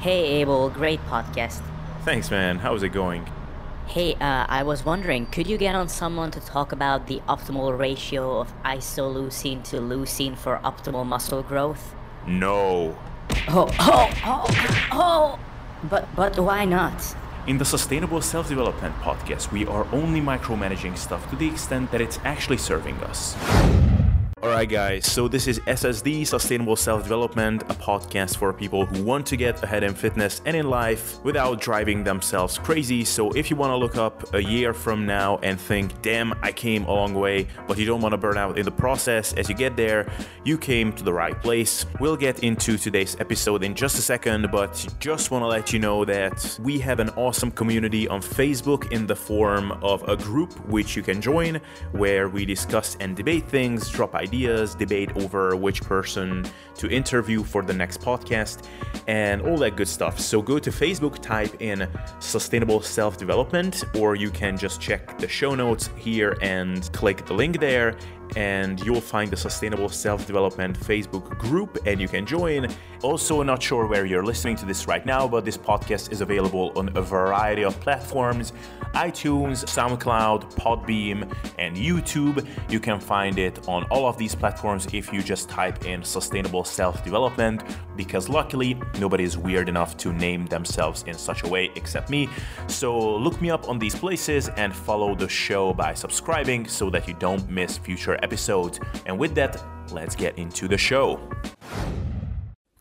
Hey Abel, great podcast. Thanks, man. How's it going? Hey, uh, I was wondering, could you get on someone to talk about the optimal ratio of isoleucine to leucine for optimal muscle growth? No. Oh, oh, oh, oh! But, but why not? In the Sustainable Self Development podcast, we are only micromanaging stuff to the extent that it's actually serving us. Alright, guys, so this is SSD Sustainable Self Development, a podcast for people who want to get ahead in fitness and in life without driving themselves crazy. So, if you want to look up a year from now and think, damn, I came a long way, but you don't want to burn out in the process as you get there, you came to the right place. We'll get into today's episode in just a second, but just want to let you know that we have an awesome community on Facebook in the form of a group which you can join where we discuss and debate things, drop ideas ideas, debate over which person to interview for the next podcast, and all that good stuff. So go to Facebook, type in Sustainable Self Development, or you can just check the show notes here and click the link there and you'll find the Sustainable Self Development Facebook group and you can join. Also, not sure where you're listening to this right now, but this podcast is available on a variety of platforms iTunes, SoundCloud, PodBean, and YouTube. You can find it on all of these platforms if you just type in Sustainable Self Development, because luckily nobody is weird enough to name themselves in such a way except me. So look me up on these places and follow the show by subscribing so that you don't miss future episodes. And with that, let's get into the show.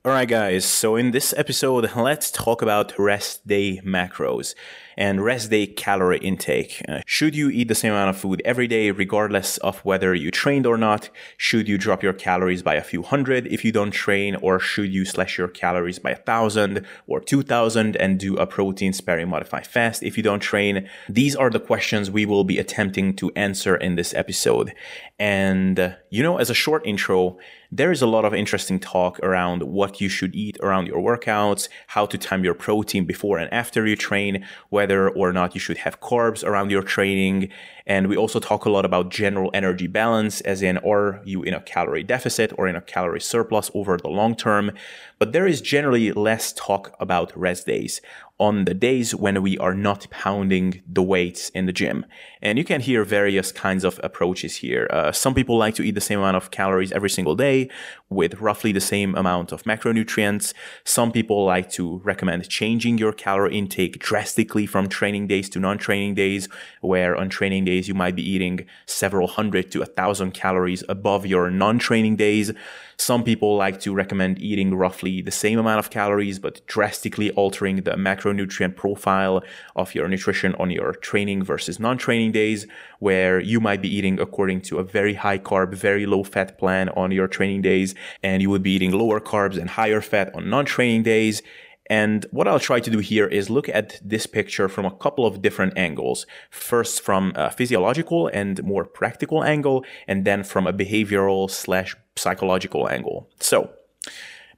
Alright, guys, so in this episode, let's talk about rest day macros and rest day calorie intake. Uh, should you eat the same amount of food every day, regardless of whether you trained or not? Should you drop your calories by a few hundred if you don't train, or should you slash your calories by a thousand or two thousand and do a protein sparing modified fast if you don't train? These are the questions we will be attempting to answer in this episode. And, uh, you know, as a short intro, there is a lot of interesting talk around what you should eat around your workouts, how to time your protein before and after you train, whether or not you should have carbs around your training. And we also talk a lot about general energy balance, as in, are you in a calorie deficit or in a calorie surplus over the long term? But there is generally less talk about rest days on the days when we are not pounding the weights in the gym. And you can hear various kinds of approaches here. Uh, some people like to eat the same amount of calories every single day with roughly the same amount of macronutrients. Some people like to recommend changing your calorie intake drastically from training days to non training days, where on training days you might be eating several hundred to a thousand calories above your non training days. Some people like to recommend eating roughly the same amount of calories, but drastically altering the macronutrient profile of your nutrition on your training versus non training days, where you might be eating according to a very high carb, very low fat plan on your training days, and you would be eating lower carbs and higher fat on non training days. And what I'll try to do here is look at this picture from a couple of different angles. First from a physiological and more practical angle, and then from a behavioral slash psychological angle. So,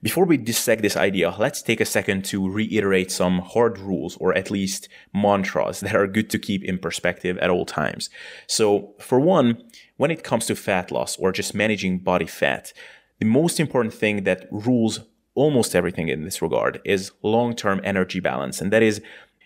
before we dissect this idea, let's take a second to reiterate some hard rules or at least mantras that are good to keep in perspective at all times. So, for one, when it comes to fat loss or just managing body fat, the most important thing that rules almost everything in this regard is long term energy balance. And that is,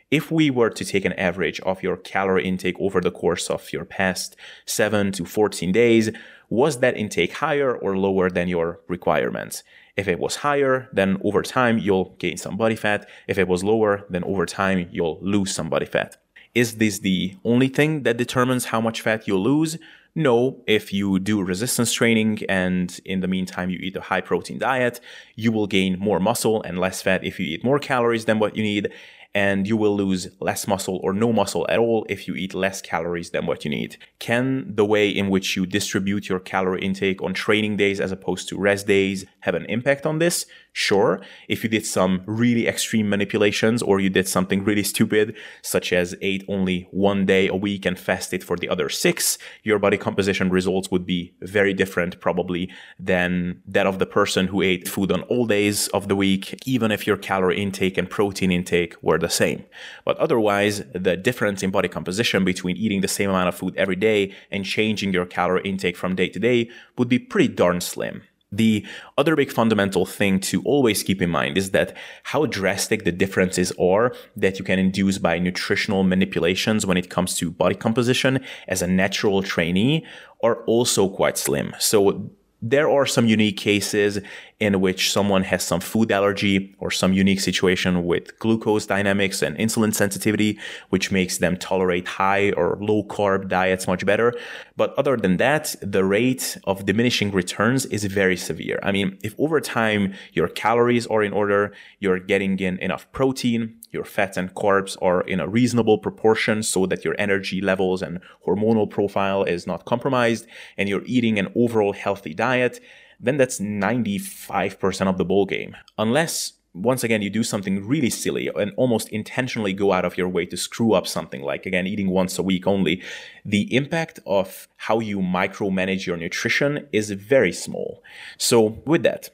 if we were to take an average of your calorie intake over the course of your past 7 to 14 days, was that intake higher or lower than your requirements? If it was higher, then over time you'll gain some body fat. If it was lower, then over time you'll lose some body fat. Is this the only thing that determines how much fat you'll lose? No, if you do resistance training and in the meantime you eat a high protein diet, you will gain more muscle and less fat if you eat more calories than what you need and you will lose less muscle or no muscle at all if you eat less calories than what you need. Can the way in which you distribute your calorie intake on training days as opposed to rest days have an impact on this? Sure. If you did some really extreme manipulations or you did something really stupid, such as ate only one day a week and fasted for the other six, your body composition results would be very different probably than that of the person who ate food on all days of the week, even if your calorie intake and protein intake were the same. But otherwise, the difference in body composition between eating the same amount of food every day and changing your calorie intake from day to day would be pretty darn slim. The other big fundamental thing to always keep in mind is that how drastic the differences are that you can induce by nutritional manipulations when it comes to body composition as a natural trainee are also quite slim. So there are some unique cases in which someone has some food allergy or some unique situation with glucose dynamics and insulin sensitivity, which makes them tolerate high or low carb diets much better. But other than that, the rate of diminishing returns is very severe. I mean, if over time your calories are in order, you're getting in enough protein, your fats and carbs are in a reasonable proportion so that your energy levels and hormonal profile is not compromised, and you're eating an overall healthy diet, then that's 95% of the ball game. Unless once again you do something really silly and almost intentionally go out of your way to screw up something like again eating once a week only the impact of how you micromanage your nutrition is very small so with that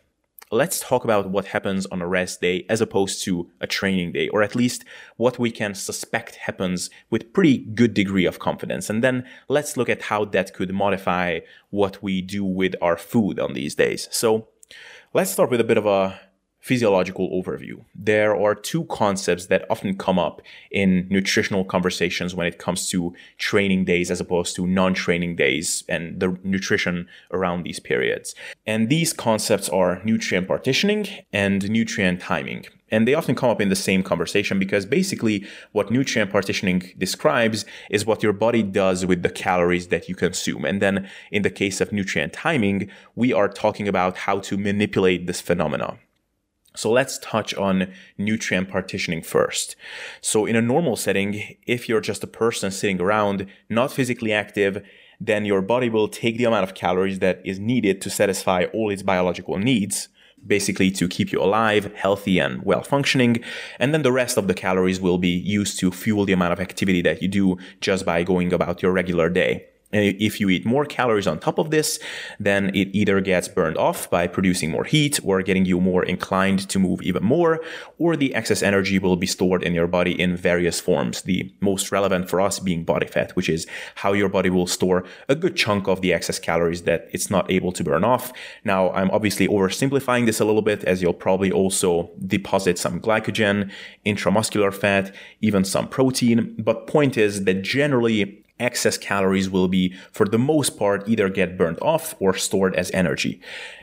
let's talk about what happens on a rest day as opposed to a training day, or at least what we can suspect happens with pretty good degree of confidence. And then let's look at how that could modify what we do with our food on these days. So let's start with a bit of a physiological overview. There are two concepts that often come up in nutritional conversations when it comes to training days as opposed to non training days and the nutrition around these periods. And these concepts are nutrient partitioning and nutrient timing. And they often come up in the same conversation because basically what nutrient partitioning describes is what your body does with the calories that you consume. And then in the case of nutrient timing, we are talking about how to manipulate this phenomena. So let's touch on nutrient partitioning first. So in a normal setting, if you're just a person sitting around, not physically active, then your body will take the amount of calories that is needed to satisfy all its biological needs, basically to keep you alive, healthy, and well functioning. And then the rest of the calories will be used to fuel the amount of activity that you do just by going about your regular day. And if you eat more calories on top of this, then it either gets burned off by producing more heat or getting you more inclined to move even more, or the excess energy will be stored in your body in various forms. The most relevant for us being body fat, which is how your body will store a good chunk of the excess calories that it's not able to burn off. Now, I'm obviously oversimplifying this a little bit as you'll probably also deposit some glycogen, intramuscular fat, even some protein. But point is that generally excess calories will be, for the most part, either get burned off or stored as energy.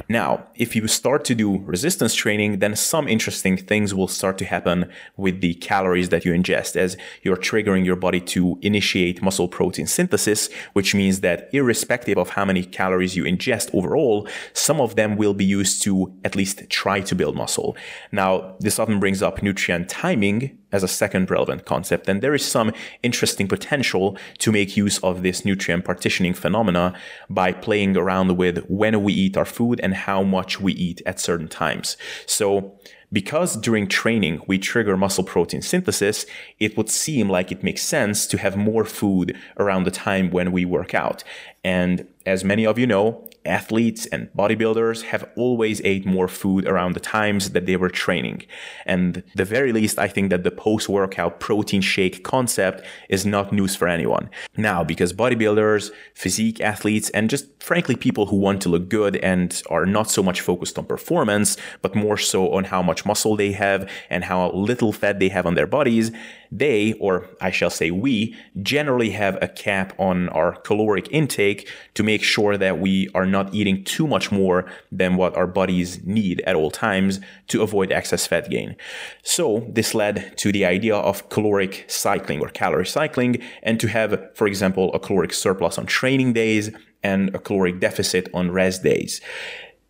Now, if you start to do resistance training, then some interesting things will start to happen with the calories that you ingest as you're triggering your body to initiate muscle protein synthesis, which means that irrespective of how many calories you ingest overall, some of them will be used to at least try to build muscle. Now, this often brings up nutrient timing as a second relevant concept. And there is some interesting potential to make use of this nutrient partitioning phenomena by playing around with when we eat our food and how much we eat at certain times. So because during training we trigger muscle protein synthesis, it would seem like it makes sense to have more food around the time when we work out. And as many of you know, athletes and bodybuilders have always ate more food around the times that they were training. And the very least, I think that the post workout protein shake concept is not news for anyone. Now, because bodybuilders, physique athletes, and just frankly people who want to look good and are not so much focused on performance, but more so on how much muscle they have and how little fat they have on their bodies, they, or I shall say we, generally have a cap on our caloric intake to make sure that we are not eating too much more than what our bodies need at all times to avoid excess fat gain. So this led to the idea of caloric cycling or calorie cycling and to have, for example, a caloric surplus on training days and a caloric deficit on rest days.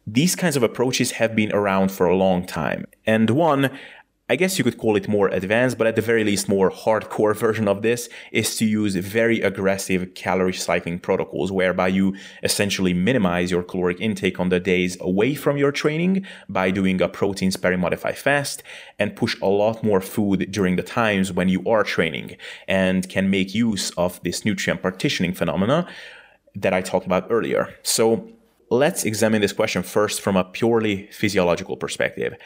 These kinds of approaches have been around for a long time. And one I guess you could call it more advanced, but at the very least, more hardcore version of this is to use very aggressive calorie cycling protocols, whereby you essentially minimize your caloric intake on the days away from your training by doing a protein sparing modified fast and push a lot more food during the times when you are training and can make use of this nutrient partitioning phenomena that I talked about earlier. So let's examine this question first from a purely physiological perspective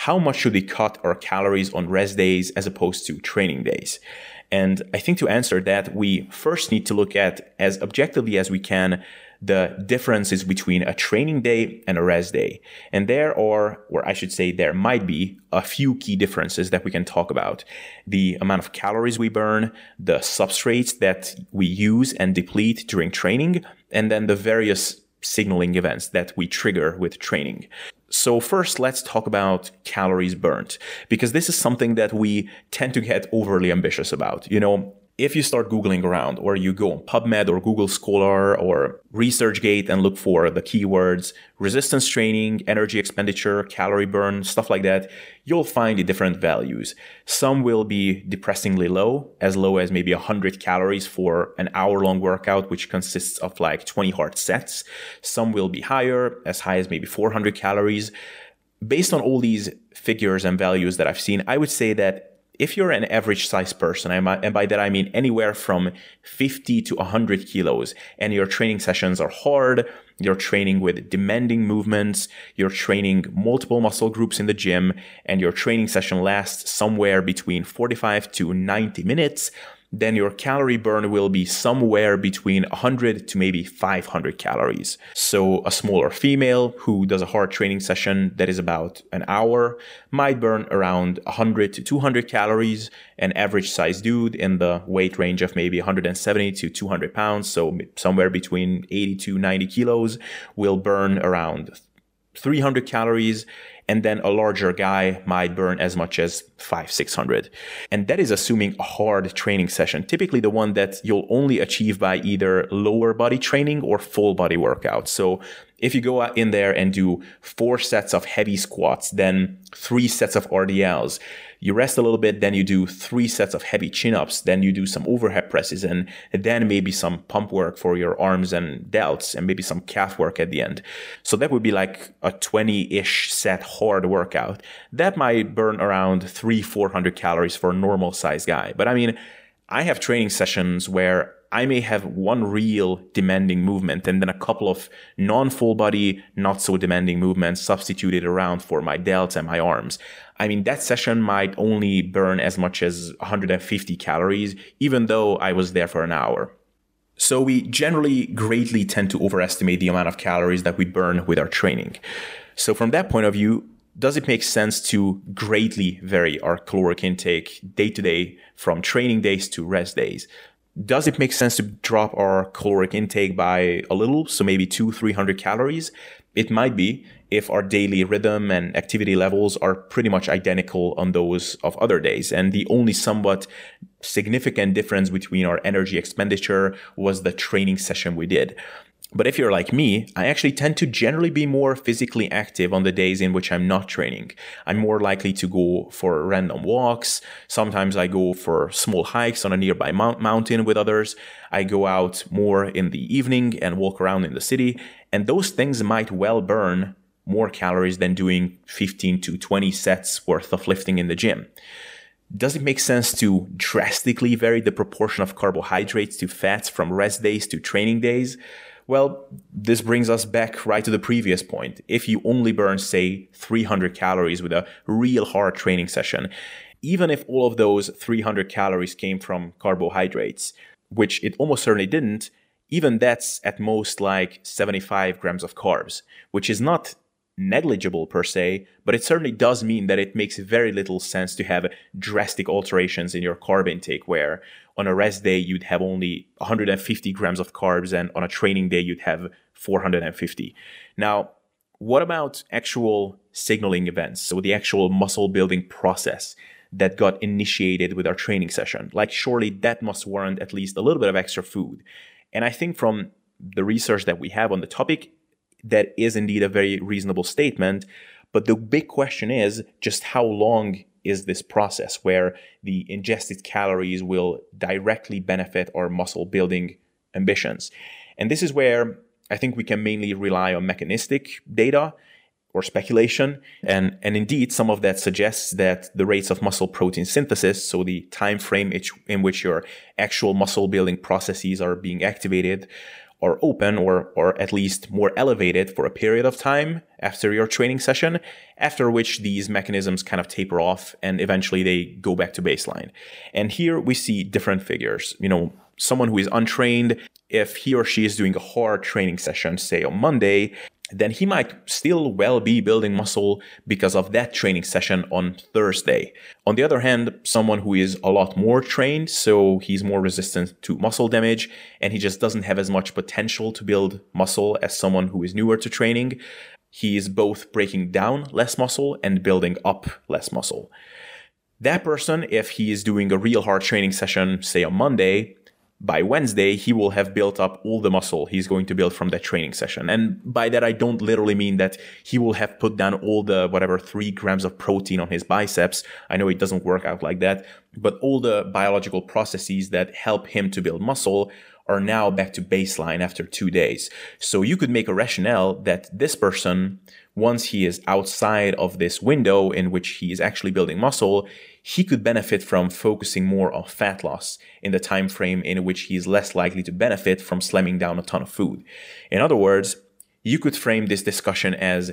how much should we cut our calories on rest days as opposed to training days? And I think to answer that, we first need to look at as objectively as we can the differences between a training day and a rest day. And there are, or I should say, there might be a few key differences that we can talk about. The amount of calories we burn, the substrates that we use and deplete during training, and then the various signaling events that we trigger with training. So first, let's talk about calories burnt, because this is something that we tend to get overly ambitious about. You know, if you start Googling around or you go on PubMed or Google Scholar or ResearchGate and look for the keywords resistance training, energy expenditure, calorie burn, stuff like that, you'll find the different values. Some will be depressingly low, as low as maybe 100 calories for an hour long workout, which consists of like 20 hard sets. Some will be higher, as high as maybe 400 calories. Based on all these figures and values that I've seen, I would say that if you're an average size person, and by that I mean anywhere from 50 to 100 kilos, and your training sessions are hard, you're training with demanding movements, you're training multiple muscle groups in the gym, and your training session lasts somewhere between 45 to 90 minutes, then your calorie burn will be somewhere between 100 to maybe 500 calories. So a smaller female who does a hard training session that is about an hour might burn around 100 to 200 calories. An average size dude in the weight range of maybe 170 to 200 pounds, so somewhere between 80 to 90 kilos, will burn around 300 calories and then a larger guy might burn as much as five, 600. And that is assuming a hard training session, typically the one that you'll only achieve by either lower body training or full body workout. So if you go in there and do four sets of heavy squats, then three sets of RDLs, you rest a little bit, then you do three sets of heavy chin ups, then you do some overhead presses, and then maybe some pump work for your arms and delts, and maybe some calf work at the end. So that would be like a 20 ish set hard workout. That might burn around three, 400 calories for a normal size guy. But I mean, I have training sessions where I may have one real demanding movement and then a couple of non full body, not so demanding movements substituted around for my delts and my arms. I mean, that session might only burn as much as 150 calories, even though I was there for an hour. So we generally greatly tend to overestimate the amount of calories that we burn with our training. So from that point of view, does it make sense to greatly vary our caloric intake day to day from training days to rest days? Does it make sense to drop our caloric intake by a little, so maybe two, 300 calories? It might be if our daily rhythm and activity levels are pretty much identical on those of other days. And the only somewhat significant difference between our energy expenditure was the training session we did. But if you're like me, I actually tend to generally be more physically active on the days in which I'm not training. I'm more likely to go for random walks. Sometimes I go for small hikes on a nearby mount- mountain with others. I go out more in the evening and walk around in the city. And those things might well burn more calories than doing 15 to 20 sets worth of lifting in the gym. Does it make sense to drastically vary the proportion of carbohydrates to fats from rest days to training days? Well, this brings us back right to the previous point. If you only burn, say, 300 calories with a real hard training session, even if all of those 300 calories came from carbohydrates, which it almost certainly didn't, even that's at most like 75 grams of carbs, which is not negligible per se, but it certainly does mean that it makes very little sense to have drastic alterations in your carb intake, where on a rest day you'd have only 150 grams of carbs, and on a training day you'd have 450. Now, what about actual signaling events? So, the actual muscle building process that got initiated with our training session. Like, surely that must warrant at least a little bit of extra food. And I think from the research that we have on the topic, that is indeed a very reasonable statement. But the big question is just how long is this process where the ingested calories will directly benefit our muscle building ambitions? And this is where I think we can mainly rely on mechanistic data or speculation. And, and indeed, some of that suggests that the rates of muscle protein synthesis, so the time frame in which your actual muscle building processes are being activated, are open or, or at least more elevated for a period of time after your training session, after which these mechanisms kind of taper off and eventually they go back to baseline. And here we see different figures. You know, someone who is untrained if he or she is doing a hard training session, say on Monday, then he might still well be building muscle because of that training session on Thursday. On the other hand, someone who is a lot more trained, so he's more resistant to muscle damage, and he just doesn't have as much potential to build muscle as someone who is newer to training, he is both breaking down less muscle and building up less muscle. That person, if he is doing a real hard training session, say on Monday, by Wednesday, he will have built up all the muscle he's going to build from that training session. And by that, I don't literally mean that he will have put down all the whatever three grams of protein on his biceps. I know it doesn't work out like that, but all the biological processes that help him to build muscle are now back to baseline after two days. So you could make a rationale that this person, once he is outside of this window in which he is actually building muscle, he could benefit from focusing more on fat loss in the time frame in which he is less likely to benefit from slamming down a ton of food. In other words, you could frame this discussion as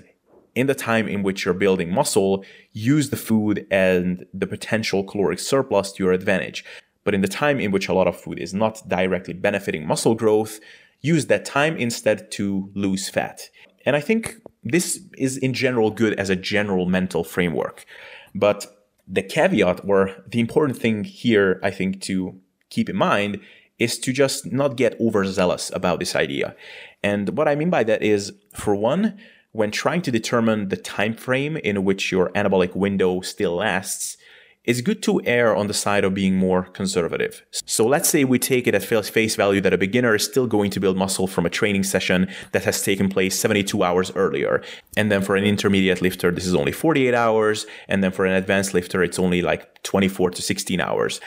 in the time in which you're building muscle, use the food and the potential caloric surplus to your advantage. But in the time in which a lot of food is not directly benefiting muscle growth, use that time instead to lose fat. And I think this is in general good as a general mental framework. But the caveat or the important thing here, I think, to keep in mind is to just not get overzealous about this idea. And what I mean by that is, for one, when trying to determine the time frame in which your anabolic window still lasts, it's good to err on the side of being more conservative. So let's say we take it at face value that a beginner is still going to build muscle from a training session that has taken place 72 hours earlier. And then for an intermediate lifter, this is only 48 hours. And then for an advanced lifter, it's only like 24 to 16 hours.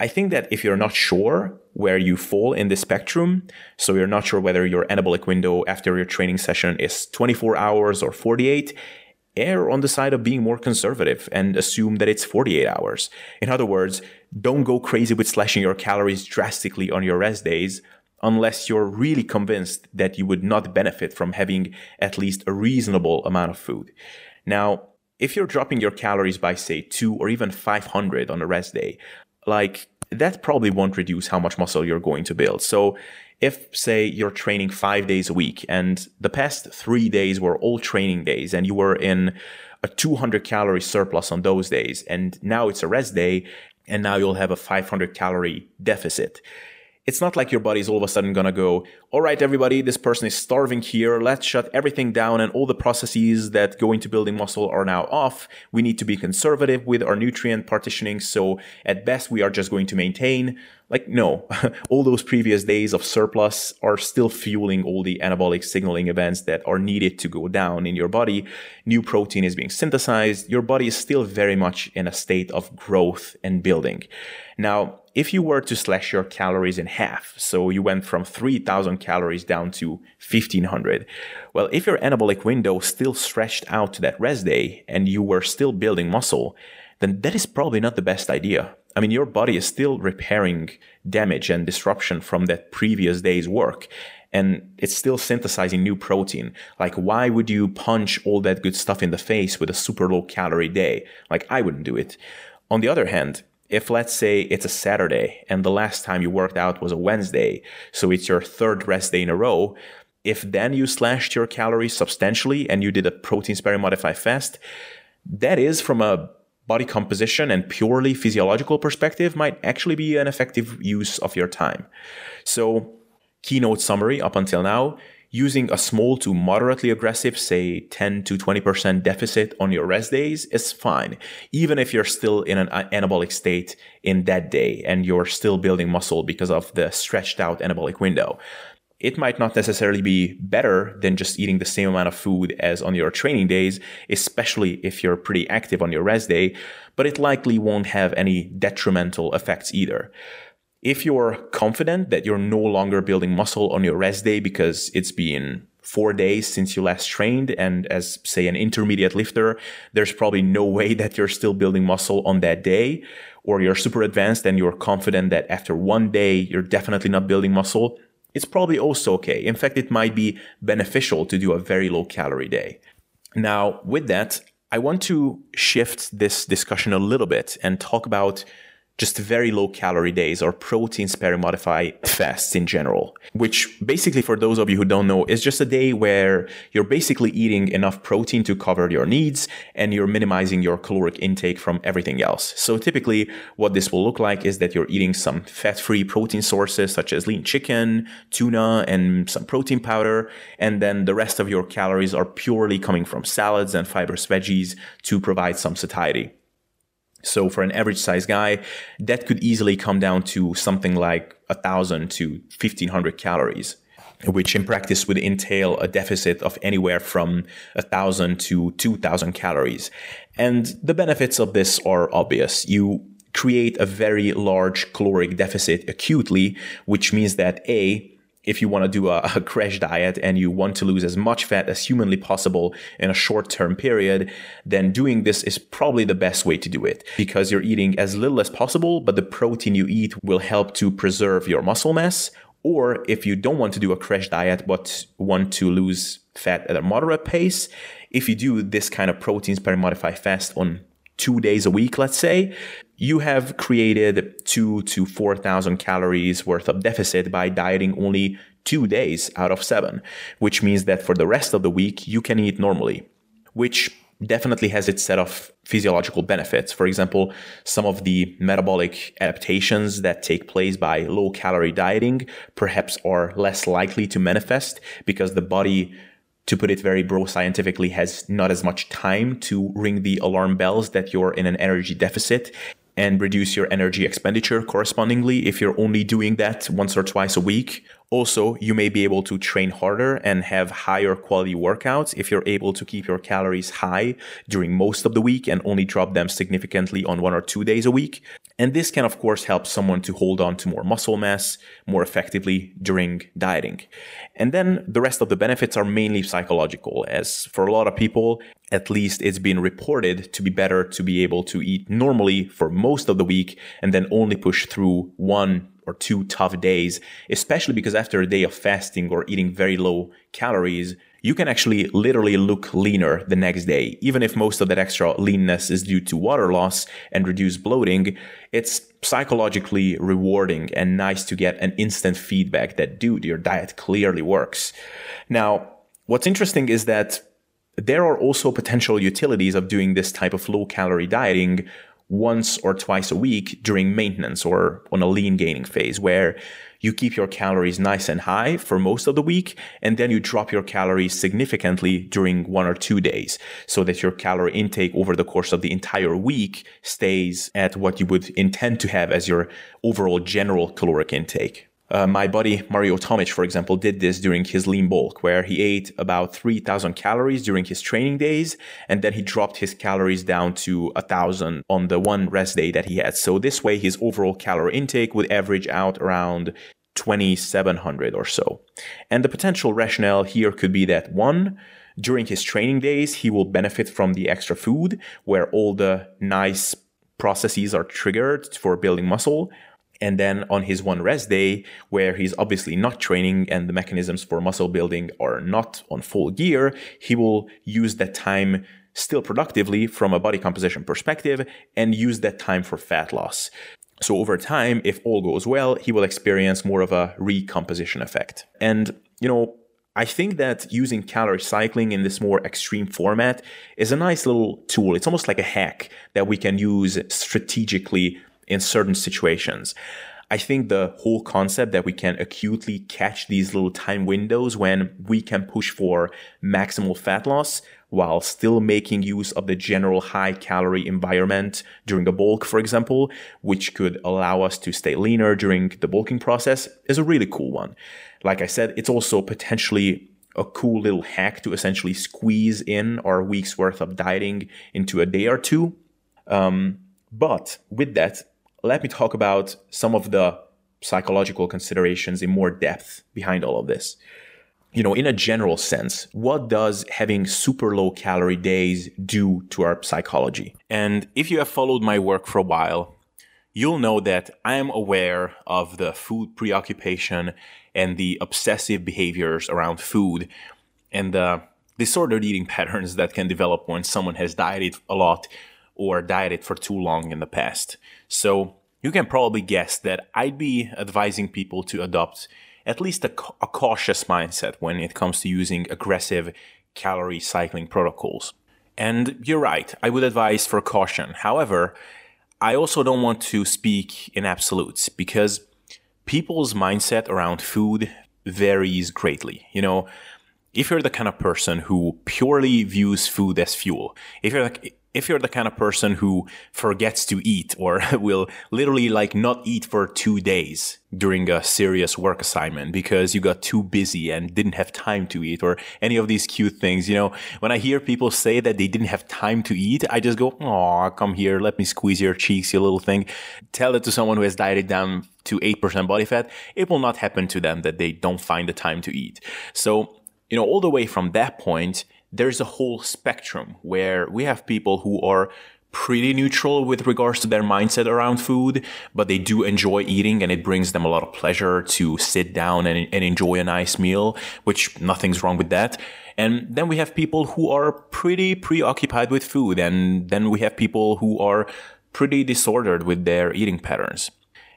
I think that if you're not sure where you fall in the spectrum, so you're not sure whether your anabolic window after your training session is 24 hours or 48, err on the side of being more conservative and assume that it's 48 hours. In other words, don't go crazy with slashing your calories drastically on your rest days unless you're really convinced that you would not benefit from having at least a reasonable amount of food. Now, if you're dropping your calories by say 2 or even 500 on a rest day, like that probably won't reduce how much muscle you're going to build. So if say you're training five days a week and the past three days were all training days and you were in a 200 calorie surplus on those days and now it's a rest day and now you'll have a 500 calorie deficit it's not like your body's all of a sudden gonna go, all right, everybody, this person is starving here. Let's shut everything down and all the processes that go into building muscle are now off. We need to be conservative with our nutrient partitioning. So at best, we are just going to maintain. Like, no, all those previous days of surplus are still fueling all the anabolic signaling events that are needed to go down in your body. New protein is being synthesized. Your body is still very much in a state of growth and building. Now, if you were to slash your calories in half, so you went from 3000 calories down to 1500, well, if your anabolic window still stretched out to that rest day and you were still building muscle, then that is probably not the best idea. I mean, your body is still repairing damage and disruption from that previous day's work. And it's still synthesizing new protein. Like, why would you punch all that good stuff in the face with a super low calorie day? Like, I wouldn't do it. On the other hand, if let's say it's a Saturday and the last time you worked out was a Wednesday, so it's your third rest day in a row, if then you slashed your calories substantially and you did a protein sparing modified fast, that is from a body composition and purely physiological perspective might actually be an effective use of your time. So, keynote summary up until now using a small to moderately aggressive, say 10 to 20% deficit on your rest days is fine, even if you're still in an uh, anabolic state in that day and you're still building muscle because of the stretched out anabolic window. It might not necessarily be better than just eating the same amount of food as on your training days, especially if you're pretty active on your rest day, but it likely won't have any detrimental effects either. If you're confident that you're no longer building muscle on your rest day because it's been four days since you last trained, and as say an intermediate lifter, there's probably no way that you're still building muscle on that day, or you're super advanced and you're confident that after one day you're definitely not building muscle, it's probably also okay. In fact, it might be beneficial to do a very low calorie day. Now, with that, I want to shift this discussion a little bit and talk about just very low calorie days or protein sparing modified fasts in general, which basically for those of you who don't know is just a day where you're basically eating enough protein to cover your needs and you're minimizing your caloric intake from everything else. So typically what this will look like is that you're eating some fat free protein sources such as lean chicken, tuna, and some protein powder. And then the rest of your calories are purely coming from salads and fibrous veggies to provide some satiety. So for an average size guy, that could easily come down to something like a thousand to fifteen hundred calories, which in practice would entail a deficit of anywhere from a thousand to two thousand calories. And the benefits of this are obvious. You create a very large caloric deficit acutely, which means that A, if you want to do a, a, crash diet and you want to lose as much fat as humanly possible in a short term period, then doing this is probably the best way to do it because you're eating as little as possible, but the protein you eat will help to preserve your muscle mass. Or if you don't want to do a crash diet but want to lose fat at a moderate pace, if you do this kind of protein sparing modified fast on two days a week, let's say, you have created two to 4,000 calories worth of deficit by dieting only two days out of seven, which means that for the rest of the week, you can eat normally, which definitely has its set of physiological benefits. For example, some of the metabolic adaptations that take place by low calorie dieting perhaps are less likely to manifest because the body to put it very bro scientifically, has not as much time to ring the alarm bells that you're in an energy deficit and reduce your energy expenditure correspondingly if you're only doing that once or twice a week. Also, you may be able to train harder and have higher quality workouts if you're able to keep your calories high during most of the week and only drop them significantly on one or two days a week. And this can, of course, help someone to hold on to more muscle mass more effectively during dieting. And then the rest of the benefits are mainly psychological, as for a lot of people, at least it's been reported to be better to be able to eat normally for most of the week and then only push through one or two tough days, especially because after a day of fasting or eating very low calories, you can actually literally look leaner the next day. Even if most of that extra leanness is due to water loss and reduced bloating, it's psychologically rewarding and nice to get an instant feedback that, dude, your diet clearly works. Now, what's interesting is that there are also potential utilities of doing this type of low calorie dieting once or twice a week during maintenance or on a lean gaining phase where you keep your calories nice and high for most of the week and then you drop your calories significantly during one or two days so that your calorie intake over the course of the entire week stays at what you would intend to have as your overall general caloric intake. Uh, my buddy Mario Tomic, for example, did this during his lean bulk, where he ate about 3,000 calories during his training days, and then he dropped his calories down to 1,000 on the one rest day that he had. So this way, his overall calorie intake would average out around 2,700 or so. And the potential rationale here could be that one, during his training days, he will benefit from the extra food, where all the nice processes are triggered for building muscle. And then on his one rest day, where he's obviously not training and the mechanisms for muscle building are not on full gear, he will use that time still productively from a body composition perspective and use that time for fat loss. So over time, if all goes well, he will experience more of a recomposition effect. And, you know, I think that using calorie cycling in this more extreme format is a nice little tool. It's almost like a hack that we can use strategically in certain situations. I think the whole concept that we can acutely catch these little time windows when we can push for maximal fat loss while still making use of the general high calorie environment during the bulk, for example, which could allow us to stay leaner during the bulking process is a really cool one. Like I said, it's also potentially a cool little hack to essentially squeeze in our week's worth of dieting into a day or two. Um, but with that, let me talk about some of the psychological considerations in more depth behind all of this. You know, in a general sense, what does having super low calorie days do to our psychology? And if you have followed my work for a while, you'll know that I am aware of the food preoccupation and the obsessive behaviors around food and the disordered eating patterns that can develop when someone has dieted a lot or dieted for too long in the past. So, you can probably guess that I'd be advising people to adopt at least a, a cautious mindset when it comes to using aggressive calorie cycling protocols. And you're right, I would advise for caution. However, I also don't want to speak in absolutes because people's mindset around food varies greatly. You know, if you're the kind of person who purely views food as fuel, if you're like, if you're the kind of person who forgets to eat or will literally like not eat for two days during a serious work assignment because you got too busy and didn't have time to eat or any of these cute things, you know, when I hear people say that they didn't have time to eat, I just go, oh, come here. Let me squeeze your cheeks, you little thing. Tell it to someone who has dieted down to 8% body fat. It will not happen to them that they don't find the time to eat. So, you know, all the way from that point, there's a whole spectrum where we have people who are pretty neutral with regards to their mindset around food, but they do enjoy eating and it brings them a lot of pleasure to sit down and, and enjoy a nice meal, which nothing's wrong with that. And then we have people who are pretty preoccupied with food. And then we have people who are pretty disordered with their eating patterns.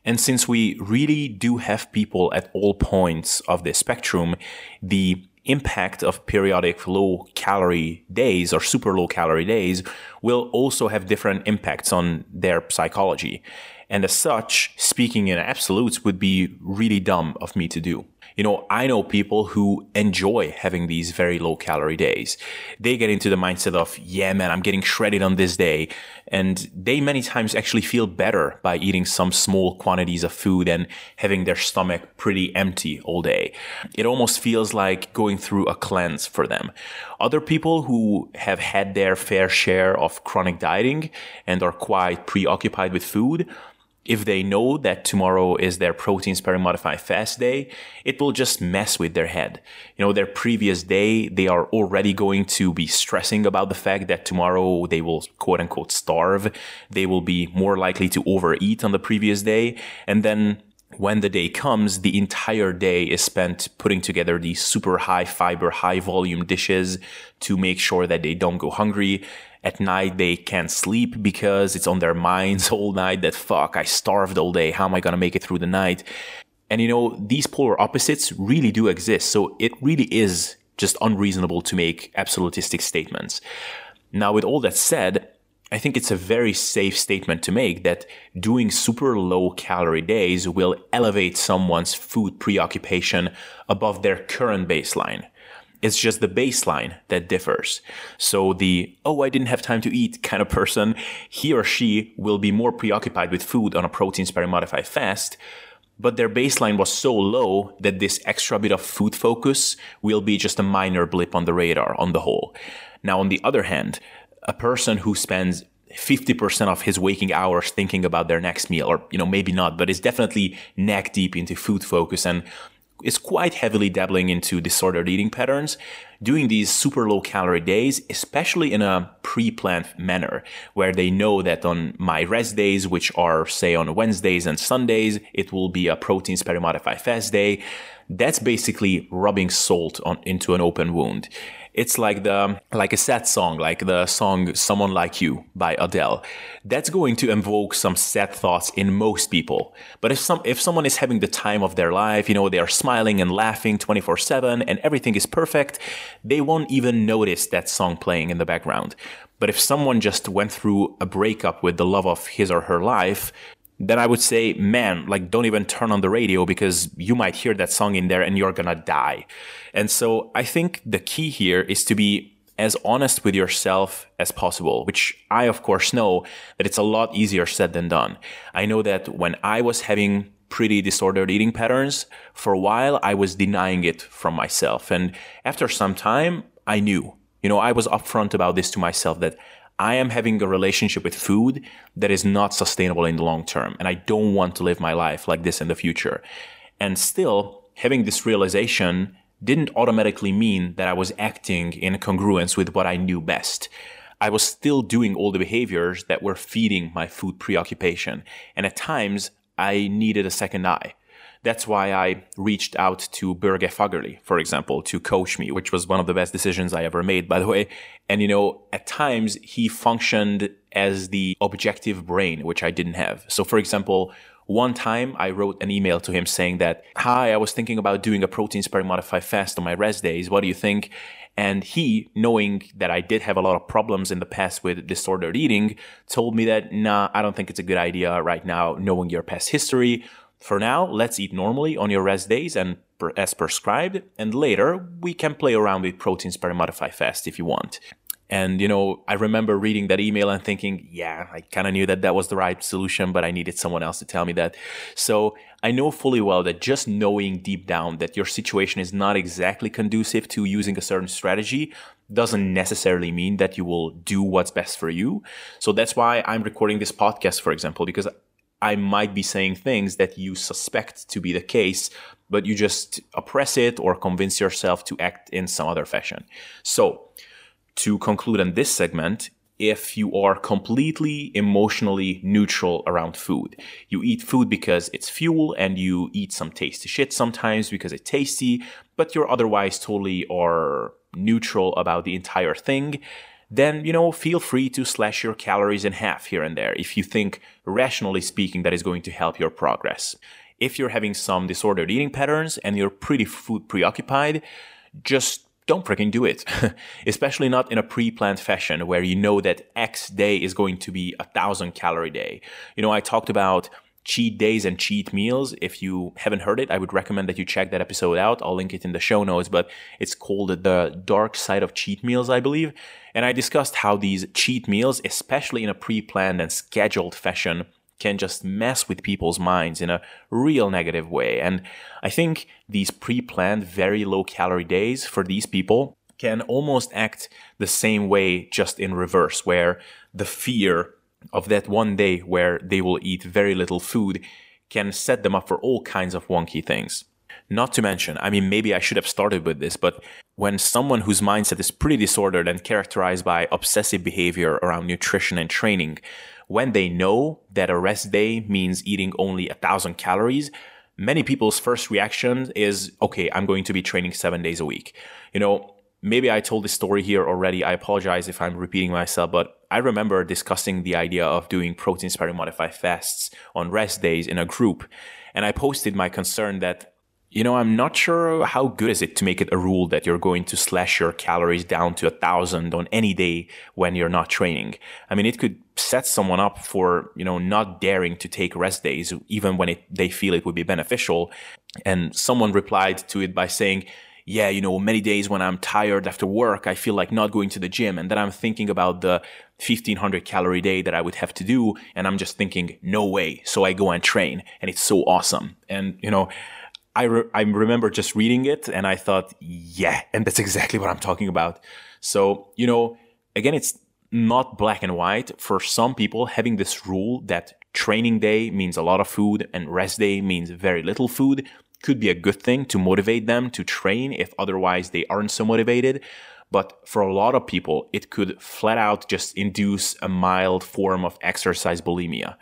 And since we really do have people at all points of the spectrum, the impact of periodic low calorie days or super low calorie days will also have different impacts on their psychology. And as such, speaking in absolutes would be really dumb of me to do. You know, I know people who enjoy having these very low calorie days. They get into the mindset of, yeah, man, I'm getting shredded on this day. And they many times actually feel better by eating some small quantities of food and having their stomach pretty empty all day. It almost feels like going through a cleanse for them. Other people who have had their fair share of chronic dieting and are quite preoccupied with food if they know that tomorrow is their protein sparing modified fast day, it will just mess with their head. You know, their previous day, they are already going to be stressing about the fact that tomorrow they will quote unquote starve. They will be more likely to overeat on the previous day. And then when the day comes, the entire day is spent putting together these super high fiber, high volume dishes to make sure that they don't go hungry. At night, they can't sleep because it's on their minds all night that fuck, I starved all day. How am I going to make it through the night? And you know, these polar opposites really do exist. So it really is just unreasonable to make absolutistic statements. Now, with all that said, I think it's a very safe statement to make that doing super low calorie days will elevate someone's food preoccupation above their current baseline. It's just the baseline that differs. So the, oh, I didn't have time to eat kind of person, he or she will be more preoccupied with food on a protein sparing modified fast. But their baseline was so low that this extra bit of food focus will be just a minor blip on the radar on the whole. Now, on the other hand, a person who spends 50% of his waking hours thinking about their next meal, or, you know, maybe not, but is definitely neck deep into food focus and is quite heavily dabbling into disordered eating patterns, doing these super low calorie days, especially in a pre-planned manner, where they know that on my rest days, which are say on Wednesdays and Sundays, it will be a protein sparing modified fast day. That's basically rubbing salt on into an open wound. It's like the like a sad song, like the song "Someone Like You" by Adele. That's going to invoke some sad thoughts in most people. But if some if someone is having the time of their life, you know, they are smiling and laughing 24/7 and everything is perfect, they won't even notice that song playing in the background. But if someone just went through a breakup with the love of his or her life, then I would say, man, like don't even turn on the radio because you might hear that song in there and you're gonna die. And so I think the key here is to be as honest with yourself as possible, which I of course know that it's a lot easier said than done. I know that when I was having pretty disordered eating patterns, for a while I was denying it from myself. And after some time, I knew, you know, I was upfront about this to myself that I am having a relationship with food that is not sustainable in the long term. And I don't want to live my life like this in the future. And still, having this realization didn't automatically mean that I was acting in congruence with what I knew best. I was still doing all the behaviors that were feeding my food preoccupation. And at times, I needed a second eye. That's why I reached out to Børge Fagerli, for example, to coach me, which was one of the best decisions I ever made, by the way. And you know, at times he functioned as the objective brain, which I didn't have. So for example, one time I wrote an email to him saying that, Hi, I was thinking about doing a protein sparing modified fast on my rest days. What do you think? And he, knowing that I did have a lot of problems in the past with disordered eating, told me that, nah, I don't think it's a good idea right now, knowing your past history. For now, let's eat normally on your rest days and as prescribed, and later we can play around with protein sparing modified fast if you want. And, you know, I remember reading that email and thinking, yeah, I kind of knew that that was the right solution, but I needed someone else to tell me that. So I know fully well that just knowing deep down that your situation is not exactly conducive to using a certain strategy doesn't necessarily mean that you will do what's best for you. So that's why I'm recording this podcast, for example, because I might be saying things that you suspect to be the case, but you just oppress it or convince yourself to act in some other fashion. So, to conclude on this segment, if you are completely emotionally neutral around food. You eat food because it's fuel and you eat some tasty shit sometimes because it's tasty, but you're otherwise totally or neutral about the entire thing. Then, you know, feel free to slash your calories in half here and there if you think, rationally speaking, that is going to help your progress. If you're having some disordered eating patterns and you're pretty food preoccupied, just don't freaking do it. Especially not in a pre-planned fashion where you know that X day is going to be a thousand calorie day. You know, I talked about cheat days and cheat meals. If you haven't heard it, I would recommend that you check that episode out. I'll link it in the show notes, but it's called the dark side of cheat meals, I believe. And I discussed how these cheat meals, especially in a pre-planned and scheduled fashion, can just mess with people's minds in a real negative way. And I think these pre planned, very low calorie days for these people can almost act the same way, just in reverse, where the fear of that one day where they will eat very little food can set them up for all kinds of wonky things. Not to mention, I mean, maybe I should have started with this, but when someone whose mindset is pretty disordered and characterized by obsessive behavior around nutrition and training when they know that a rest day means eating only a thousand calories, many people's first reaction is, okay, I'm going to be training seven days a week. You know, maybe I told this story here already. I apologize if I'm repeating myself, but I remember discussing the idea of doing protein sparing modified fasts on rest days in a group. And I posted my concern that you know, I'm not sure how good is it to make it a rule that you're going to slash your calories down to a thousand on any day when you're not training. I mean, it could set someone up for, you know, not daring to take rest days, even when it, they feel it would be beneficial. And someone replied to it by saying, yeah, you know, many days when I'm tired after work, I feel like not going to the gym. And then I'm thinking about the 1500 calorie day that I would have to do. And I'm just thinking, no way. So I go and train and it's so awesome. And, you know, I, re- I remember just reading it and I thought, yeah, and that's exactly what I'm talking about. So, you know, again, it's not black and white. For some people, having this rule that training day means a lot of food and rest day means very little food could be a good thing to motivate them to train if otherwise they aren't so motivated. But for a lot of people, it could flat out just induce a mild form of exercise bulimia.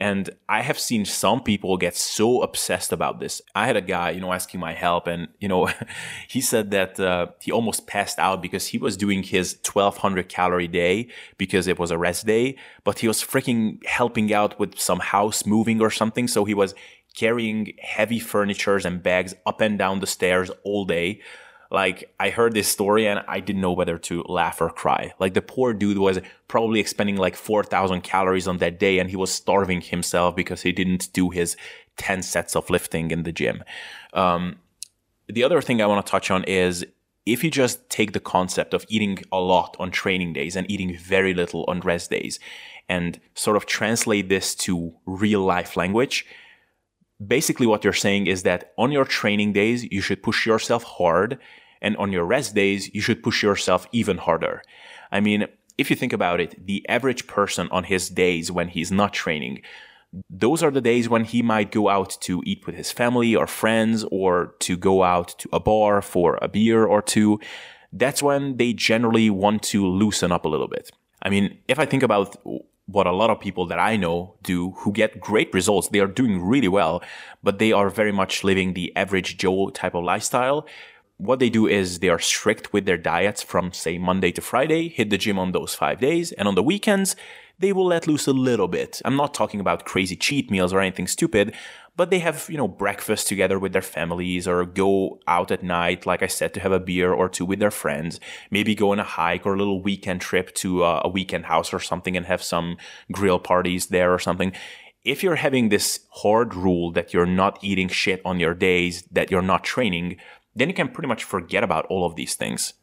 And I have seen some people get so obsessed about this. I had a guy, you know, asking my help, and you know, he said that uh, he almost passed out because he was doing his 1200 calorie day because it was a rest day, but he was freaking helping out with some house moving or something. So he was carrying heavy furnitures and bags up and down the stairs all day like I heard this story and I didn't know whether to laugh or cry. Like the poor dude was probably expending like 4,000 calories on that day and he was starving himself because he didn't do his 10 sets of lifting in the gym. Um, the other thing I want to touch on is if you just take the concept of eating a lot on training days and eating very little on rest days and sort of translate this to real life language, basically what you're saying is that on your training days, you should push yourself hard. And on your rest days, you should push yourself even harder. I mean, if you think about it, the average person on his days when he's not training, those are the days when he might go out to eat with his family or friends or to go out to a bar for a beer or two. That's when they generally want to loosen up a little bit. I mean, if I think about what a lot of people that I know do who get great results. They are doing really well, but they are very much living the average Joe type of lifestyle. What they do is they are strict with their diets from say Monday to Friday, hit the gym on those five days, and on the weekends, they will let loose a little bit. I'm not talking about crazy cheat meals or anything stupid, but they have, you know, breakfast together with their families or go out at night, like I said, to have a beer or two with their friends, maybe go on a hike or a little weekend trip to a, a weekend house or something and have some grill parties there or something if you're having this hard rule that you're not eating shit on your days, that you're not training, then you can pretty much forget about all of these things.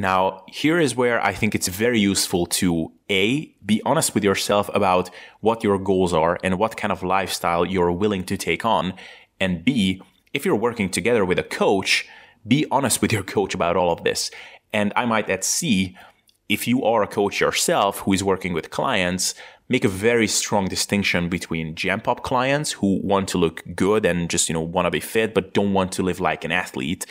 Now, here is where I think it's very useful to A, be honest with yourself about what your goals are and what kind of lifestyle you're willing to take on. And B, if you're working together with a coach, be honest with your coach about all of this. And I might add C, if you are a coach yourself who is working with clients, make a very strong distinction between gen pop clients who want to look good and just, you know, want to be fit, but don't want to live like an athlete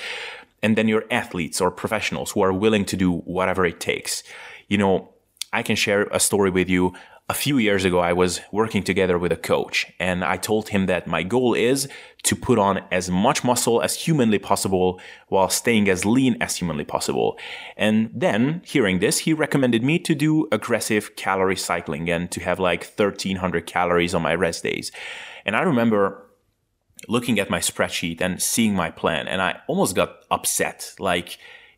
and then your athletes or professionals who are willing to do whatever it takes. You know, I can share a story with you. A few years ago, I was working together with a coach and I told him that my goal is to put on as much muscle as humanly possible while staying as lean as humanly possible. And then hearing this, he recommended me to do aggressive calorie cycling and to have like 1300 calories on my rest days. And I remember looking at my spreadsheet and seeing my plan, and I almost got upset. Like,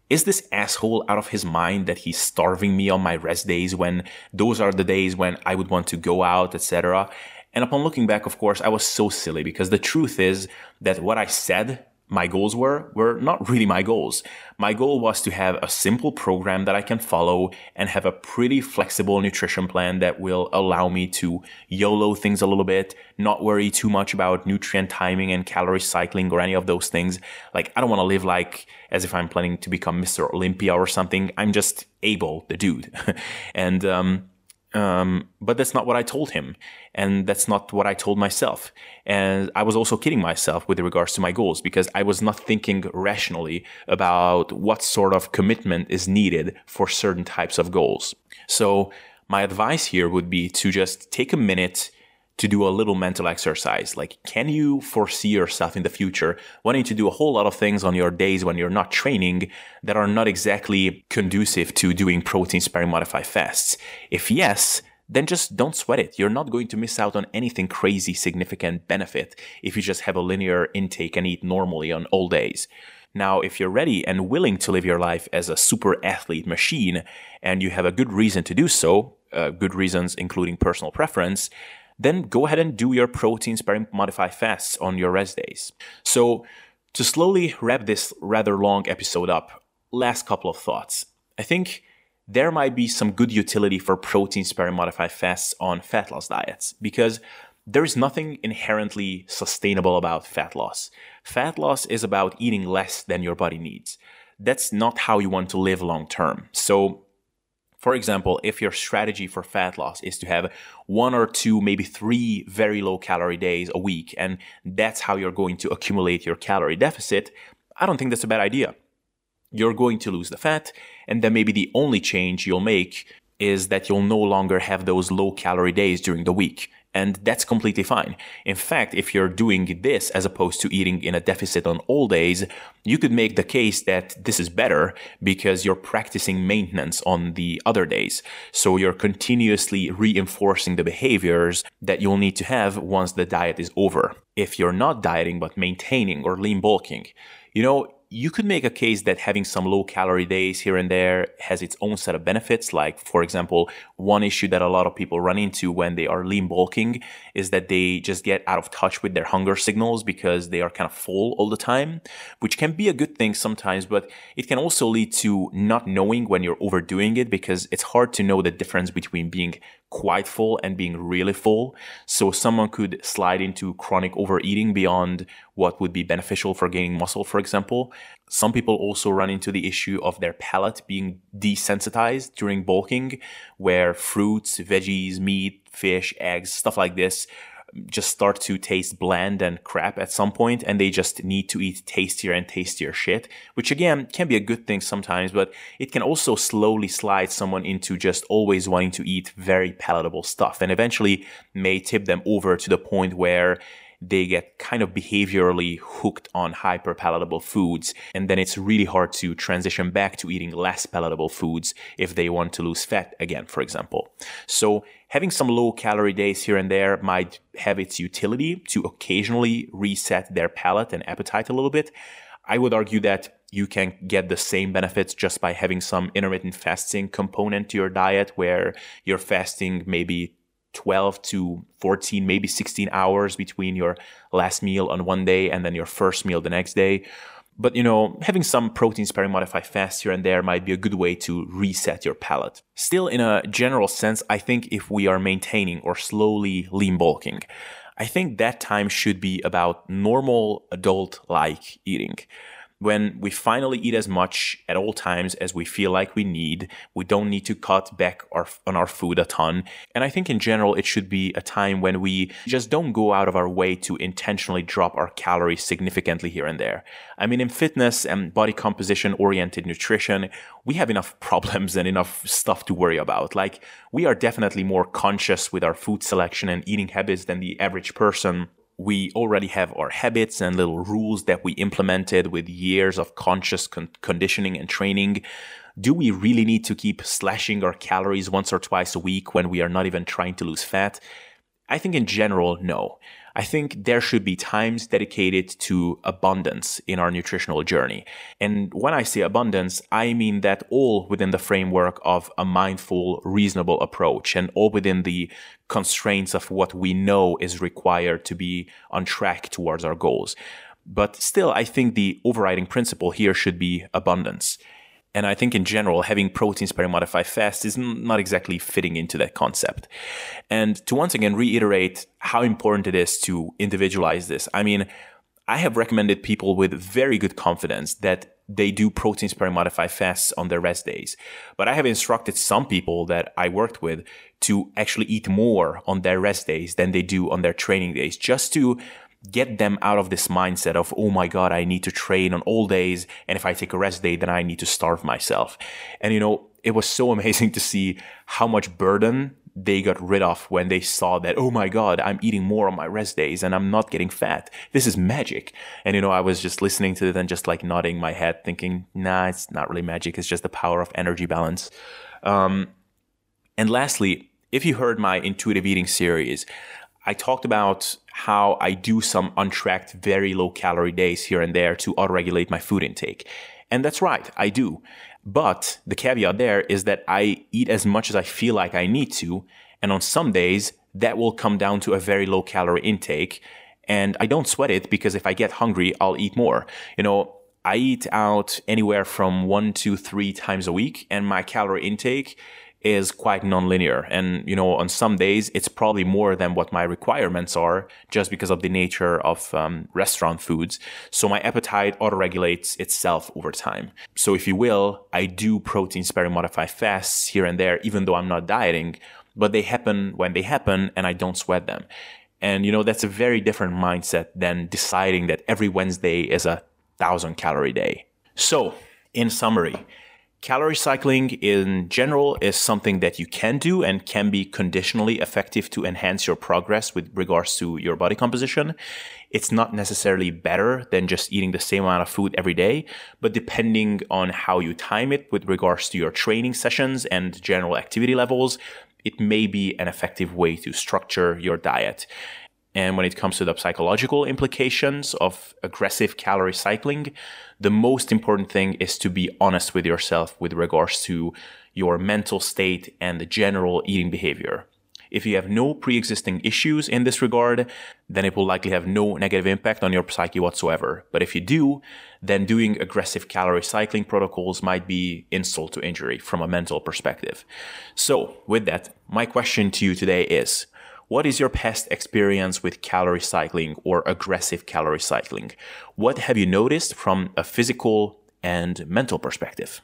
is this asshole out of his mind that he's starving me on my rest days when those are the days when I would want to go out, etc.? And upon looking back, of course, I was so silly because the truth is that what I said my goals were were not really my goals. My goal was to have a simple program that I can follow and have a pretty flexible nutrition plan that will allow me to YOLO things a little bit, not worry too much about nutrient timing and calorie cycling or any of those things. Like, I don't want to live like as if I'm planning to become Mr. Olympia or something. I'm just able, the dude. and, um, um, but that's not what I told him. And that's not what I told myself. And I was also kidding myself with regards to my goals because I was not thinking rationally about what sort of commitment is needed for certain types of goals. So my advice here would be to just take a minute to do a little mental exercise. Like, can you foresee yourself in the future wanting to do a whole lot of things on your days when you're not training that are not exactly conducive to doing protein sparing modified fasts? If yes, then just don't sweat it. You're not going to miss out on anything crazy significant benefit if you just have a linear intake and eat normally on all days. Now, if you're ready and willing to live your life as a super athlete machine and you have a good reason to do so, uh, good reasons including personal preference, then go ahead and do your protein sparing modified fasts on your rest days. So, to slowly wrap this rather long episode up, last couple of thoughts. I think there might be some good utility for protein sparing modified fasts on fat loss diets because there is nothing inherently sustainable about fat loss. Fat loss is about eating less than your body needs. That's not how you want to live long term. So for example, if your strategy for fat loss is to have one or two, maybe three very low calorie days a week, and that's how you're going to accumulate your calorie deficit, I don't think that's a bad idea. You're going to lose the fat, and then maybe the only change you'll make is that you'll no longer have those low calorie days during the week. And that's completely fine. In fact, if you're doing this as opposed to eating in a deficit on all days, you could make the case that this is better because you're practicing maintenance on the other days. So you're continuously reinforcing the behaviors that you'll need to have once the diet is over. If you're not dieting but maintaining or lean bulking, you know, you could make a case that having some low calorie days here and there has its own set of benefits. Like, for example, one issue that a lot of people run into when they are lean bulking is that they just get out of touch with their hunger signals because they are kind of full all the time, which can be a good thing sometimes, but it can also lead to not knowing when you're overdoing it because it's hard to know the difference between being quite full and being really full. So someone could slide into chronic overeating beyond what would be beneficial for gaining muscle, for example. Some people also run into the issue of their palate being desensitized during bulking, where fruits, veggies, meat, fish, eggs, stuff like this just start to taste bland and crap at some point and they just need to eat tastier and tastier shit, which again can be a good thing sometimes, but it can also slowly slide someone into just always wanting to eat very palatable stuff and eventually may tip them over to the point where they get kind of behaviorally hooked on hyper palatable foods. And then it's really hard to transition back to eating less palatable foods if they want to lose fat again, for example. So having some low calorie days here and there might have its utility to occasionally reset their palate and appetite a little bit. I would argue that you can get the same benefits just by having some intermittent fasting component to your diet where you're fasting maybe 12 to 14, maybe 16 hours between your last meal on one day and then your first meal the next day. But you know, having some protein sparing modified fast here and there might be a good way to reset your palate. Still, in a general sense, I think if we are maintaining or slowly lean bulking, I think that time should be about normal adult like eating when we finally eat as much at all times as we feel like we need. We don't need to cut back our, on our food a ton. And I think in general, it should be a time when we just don't go out of our way to intentionally drop our calories significantly here and there. I mean, in fitness and body composition oriented nutrition, we have enough problems and enough stuff to worry about. Like, we are definitely more conscious with our food selection and eating habits than the average person we already have our habits and little rules that we implemented with years of conscious con- conditioning and training. Do we really need to keep slashing our calories once or twice a week when we are not even trying to lose fat? I think in general, no. I think there should be times dedicated to abundance in our nutritional journey. And when I say abundance, I mean that all within the framework of a mindful, reasonable approach and all within the constraints of what we know is required to be on track towards our goals. But still, I think the overriding principle here should be abundance. And I think in general, having protein sparing modified fast is not exactly fitting into that concept. And to once again reiterate how important it is to individualize this, I mean, I have recommended people with very good confidence that they do protein sparing modified fasts on their rest days. But I have instructed some people that I worked with to actually eat more on their rest days than they do on their training days, just to get them out of this mindset of, oh my God, I need to train on all days. And if I take a rest day, then I need to starve myself. And you know, it was so amazing to see how much burden they got rid of when they saw that, oh my God, I'm eating more on my rest days and I'm not getting fat. This is magic. And you know, I was just listening to it and just like nodding my head thinking, nah, it's not really magic. It's just the power of energy balance. Um, and lastly, if you heard my intuitive eating series, I talked about how I do some untracked, very low calorie days here and there to auto regulate my food intake. And that's right, I do. But the caveat there is that I eat as much as I feel like I need to. And on some days, that will come down to a very low calorie intake. And I don't sweat it because if I get hungry, I'll eat more. You know, I eat out anywhere from one to three times a week, and my calorie intake is quite nonlinear. And, you know, on some days, it's probably more than what my requirements are just because of the nature of um, restaurant foods. So my appetite autoregulates itself over time. So if you will, I do protein sparing modified fasts here and there, even though I'm not dieting, but they happen when they happen and I don't sweat them. And, you know, that's a very different mindset than deciding that every Wednesday is a thousand calorie day. So, in summary, Calorie cycling in general is something that you can do and can be conditionally effective to enhance your progress with regards to your body composition. It's not necessarily better than just eating the same amount of food every day, but depending on how you time it with regards to your training sessions and general activity levels, it may be an effective way to structure your diet. And when it comes to the psychological implications of aggressive calorie cycling, the most important thing is to be honest with yourself with regards to your mental state and the general eating behavior. If you have no pre existing issues in this regard, then it will likely have no negative impact on your psyche whatsoever. But if you do, then doing aggressive calorie cycling protocols might be insult to injury from a mental perspective. So, with that, my question to you today is what is your past experience with calorie cycling or aggressive calorie cycling? What have you noticed from a physical and mental perspective?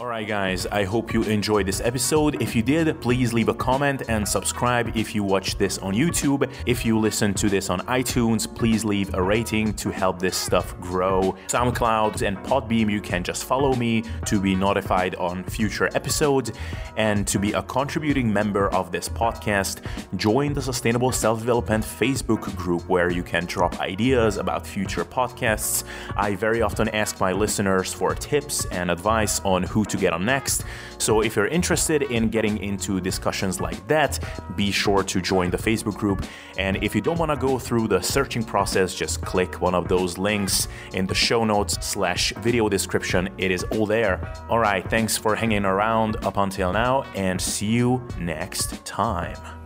Alright, guys, I hope you enjoyed this episode. If you did, please leave a comment and subscribe if you watch this on YouTube. If you listen to this on iTunes, please leave a rating to help this stuff grow. SoundCloud and Podbean, you can just follow me to be notified on future episodes. And to be a contributing member of this podcast, join the Sustainable Self Development Facebook group where you can drop ideas about future podcasts. I very often ask my listeners for tips and advice on who to get on next. So if you're interested in getting into discussions like that, be sure to join the Facebook group. And if you don't want to go through the searching process, just click one of those links in the show notes slash video description. It is all there. All right, thanks for hanging around up until now, and see you next time.